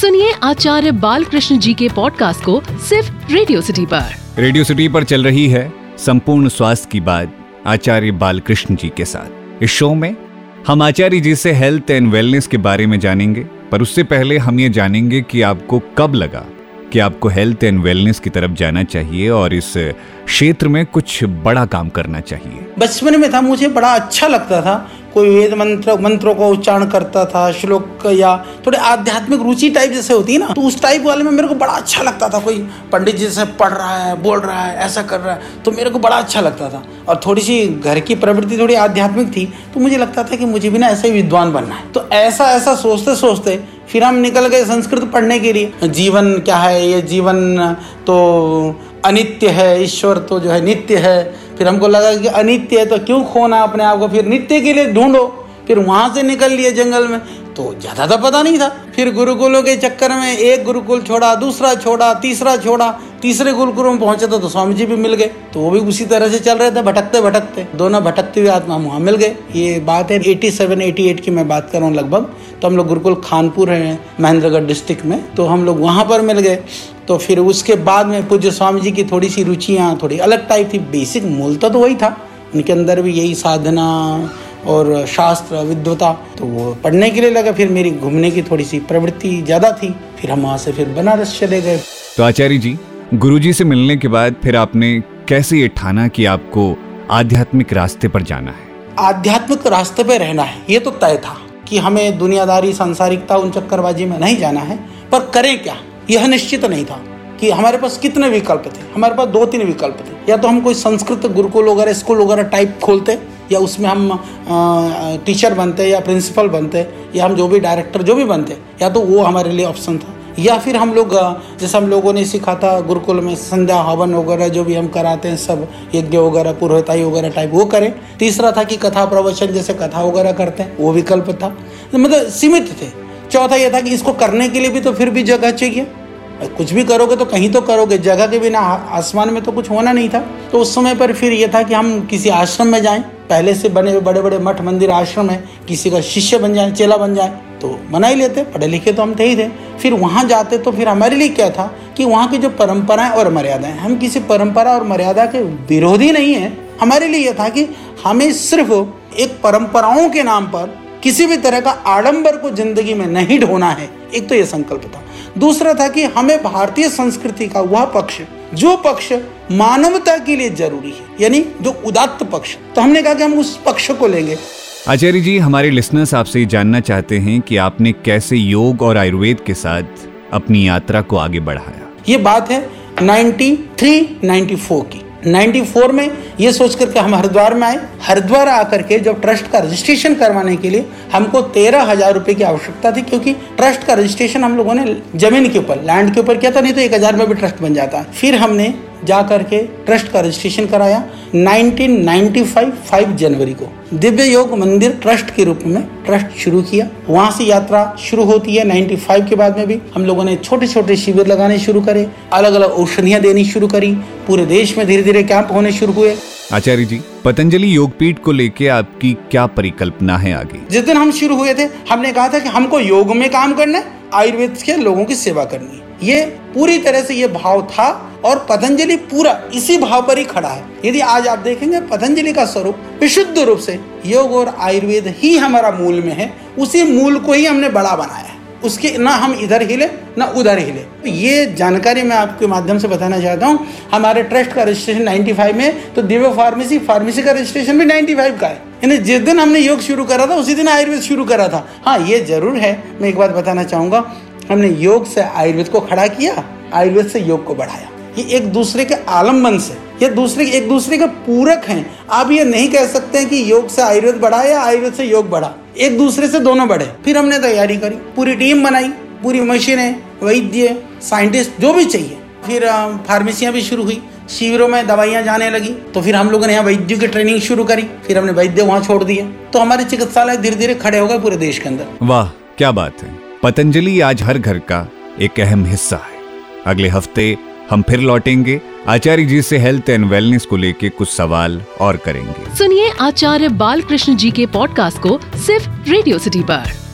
सुनिए आचार्य बालकृष्ण जी के पॉडकास्ट को सिर्फ़ रेडियो सिटी पर। रेडियो सिटी पर चल रही है संपूर्ण स्वास्थ्य की बात आचार्य बालकृष्ण जी के साथ। इस शो में हम आचार्य जी से हेल्थ एंड वेलनेस के बारे में जानेंगे पर उससे पहले हम ये जानेंगे कि आपको कब लगा कि आपको हेल्थ एंड वेलनेस की तरफ़ जाना चाहिए और इस क्षेत्र में कुछ बड़ा काम करना चाहिए। बचपन में था मुझे बड़ा अच्छा लगता था। कोई वेद मंत्र, मंत्रों का उच्चारण करता था, श्लोक या थोड़े आध्यात्मिक रुचि टाइप जैसे होती है ना तो उस टाइप वाले में मेरे को बड़ा अच्छा लगता था। कोई पंडित जी से पढ़ रहा है, बोल रहा है, ऐसा कर रहा है तो मेरे को बड़ा अच्छा लगता था। और थोड़ी सी घर की प्रवृत्ति थोड़ी आध्यात्मिक थी तो मुझे लगता था कि मुझे भी ना ऐसे विद्वान बनना है। तो ऐसा ऐसा सोचते सोचते फिर हम निकल गए संस्कृत पढ़ने के लिए। जीवन क्या है? ये जीवन तो अनित्य है, ईश्वर तो जो है नित्य है। फिर हमको लगा कि अनित्य है तो क्यों खोना अपने आप को? फिर नित्य के लिए ढूंढो। फिर वहाँ से निकल लिए जंगल में। तो ज़्यादा तो पता नहीं था। फिर गुरुकुलों के चक्कर में एक गुरुकुल छोड़ा दूसरा छोड़ा तीसरा छोड़ा तीसरे गुरुकुल में पहुँचे तो, तो स्वामी जी भी मिल गए। तो वो भी उसी तरह से चल रहे थे भटकते भटकते। दोनों भटकते हुए आत्मा वहाँ मिल गए। ये बात है 87 88 की मैं बात कर रहा हूँ लगभग। तो हम लोग गुरुकुल खानपुर है महेंद्रगढ़ डिस्ट्रिक्ट में। तो हम लोग वहाँ पर मिल गए। तो फिर उसके बाद में पूज्य स्वामी जी की थोड़ी सी रुचियाँ थोड़ी अलग टाइप थी। बेसिक मूल तो वही था। उनके अंदर भी यही साधना और शास्त्र विद्वता तो वो पढ़ने के लिए लगा। फिर मेरी घूमने की थोड़ी सी प्रवृत्ति ज़्यादा थी। फिर हम वहाँ से फिर बनारस चले गए। तो आचार्य जी गुरुजी से मिलने के बाद फिर आपने कैसे ये ठाना कि आपको आध्यात्मिक रास्ते पर जाना है? आध्यात्मिक रास्ते पर रहना है ये तो तय था कि हमें दुनियादारी सांसारिकता उन चक्करबाजी में नहीं जाना है पर करें क्या? यह निश्चित नहीं था कि हमारे पास कितने विकल्प थे। हमारे पास दो तीन विकल्प थे। या तो हम कोई संस्कृत गुरुकुल वगैरह स्कूल वगैरह टाइप खोलते या उसमें हम टीचर बनते या प्रिंसिपल बनते या हम जो भी डायरेक्टर जो भी बनते, या तो वो हमारे लिए ऑप्शन था। या फिर हम लोग जैसे हम लोगों ने सीखा था गुरुकुल में संध्या, हवन वगैरह जो भी हम कराते हैं सब, यज्ञ वगैरह, पुरोहिताई वगैरह टाइप वो करें। तीसरा था कि कथा प्रवचन, जैसे कथा वगैरह करते हैं, वो विकल्प था। मतलब सीमित थे। चौथा यह था कि इसको करने के लिए भी तो फिर भी जगह चाहिए। कुछ भी करोगे तो कहीं तो करोगे, जगह के बिना आसमान में तो कुछ होना नहीं था। तो उस समय पर फिर यह था कि हम किसी आश्रम में जाएँ। पहले से बने हुए बड़े बड़े मठ, मंदिर, आश्रम है, किसी का शिष्य बन जाए, चेला बन जाए तो बना ही लेते पढ़े लिखे तो हम थे ही थे। फिर वहाँ जाते तो फिर हमारे लिए क्या था कि वहाँ की जो परंपराएँ और मर्यादाएँ, हम किसी परंपरा और मर्यादा के विरोधी नहीं है। हमारे लिए यह था कि हमें सिर्फ़ एक परंपराओं के नाम पर किसी भी तरह का आडंबर को ज़िंदगी में नहीं ढोना है। एक तो ये संकल्प था। दूसरा था कि हमें भारतीय संस्कृति का वह पक्ष, जो पक्ष मानवता के लिए ज़रूरी है यानी जो उदात्त पक्ष। तो हमने कहा कि हम उस पक्ष को लेंगे। आचार्य जी हमारे लिसनर्स आपसे जानना चाहते हैं कि आपने कैसे योग और आयुर्वेद के साथ अपनी यात्रा को आगे बढ़ाया। ये बात है 93 94 की। 94 में ये सोच करके हम हरिद्वार में आए। हरिद्वार आकर के जब ट्रस्ट का रजिस्ट्रेशन करवाने के लिए हमको तेरह हज़ार रुपए की आवश्यकता थी क्योंकि ट्रस्ट का रजिस्ट्रेशन हम लोगों ने ज़मीन के ऊपर लैंड के ऊपर किया था नहीं तो एक हज़ार में भी ट्रस्ट बन जाता। फिर हमने जा करके ट्रस्ट का रजिस्ट्रेशन कराया 1995 5 जनवरी को। दिव्य योग मंदिर ट्रस्ट के रूप में ट्रस्ट शुरू किया। वहाँ से यात्रा शुरू होती है 95 के बाद में भी। हम लोगों ने छोटे छोटे शिविर लगाने शुरू करे अलग अलग औषधियाँ देनी शुरू करी पूरे देश में धीरे धीरे कैंप होने शुरू हुए। आचार्य जी पतंजलि योगपीठ को लेके आपकी क्या परिकल्पना है आगे? जिस दिन हम शुरू हुए थे हमने कहा था कि हमको योग में काम करना है आयुर्वेद के लोगों की सेवा करनी है। ये पूरी तरह से ये भाव था और पतंजलि पूरा इसी भाव पर ही खड़ा है। यदि आज आप देखेंगे पतंजलि का स्वरूप विशुद्ध रूप से योग और आयुर्वेद ही हमारा मूल में है, उसी मूल को ही हमने बड़ा बनाया है। उसके ना हम इधर हिले, ना उधर हिले। तो ये जानकारी मैं आपके माध्यम से बताना चाहता हूँ। हमारे ट्रस्ट का रजिस्ट्रेशन 95 में तो दिव्य फार्मेसी फार्मेसी का रजिस्ट्रेशन भी 95 का है। यानी जिस दिन हमने योग शुरू करा था, उसी दिन आयुर्वेद शुरू करा था। हाँ ये ज़रूर है, मैं एक बात बताना चाहूँगा। हमने योग से आयुर्वेद को खड़ा किया, आयुर्वेद से योग को बढ़ाया। ये एक दूसरे के आलंबन से, ये दूसरे एक दूसरे के पूरक हैं। आप ये नहीं कह सकते हैं कि योग से आयुर्वेद बढ़ा या आयुर्वेद से योग बढ़ा। एक दूसरे से दोनों बढ़े। फिर हमने तैयारी करी, पूरी टीम बनाई, पूरी मशीनें, वैद्य, साइंटिस्ट, जो भी चाहिए। फिर फार्मेसियाँ भी शुरू हुई, शिविरों में दवाइयाँ जाने लगी। तो फिर हम लोगों ने यहाँ वैद्यों की ट्रेनिंग शुरू करी। फिर हमने वैद्य वहाँ छोड़ दिए। तो हमारे चिकित्सालय धीरे धीरे खड़े हो गए पूरे देश के अंदर। वाह, क्या बात है। पतंजलि आज हर घर का एक अहम हिस्सा है। अगले हफ़्ते हम फिर लौटेंगे। आचार्य जी से हेल्थ एंड वेलनेस को लेके कुछ सवाल और करेंगे। सुनिए आचार्य बाल कृष्ण जी के पॉडकास्ट को सिर्फ़ रेडियो सिटी पर।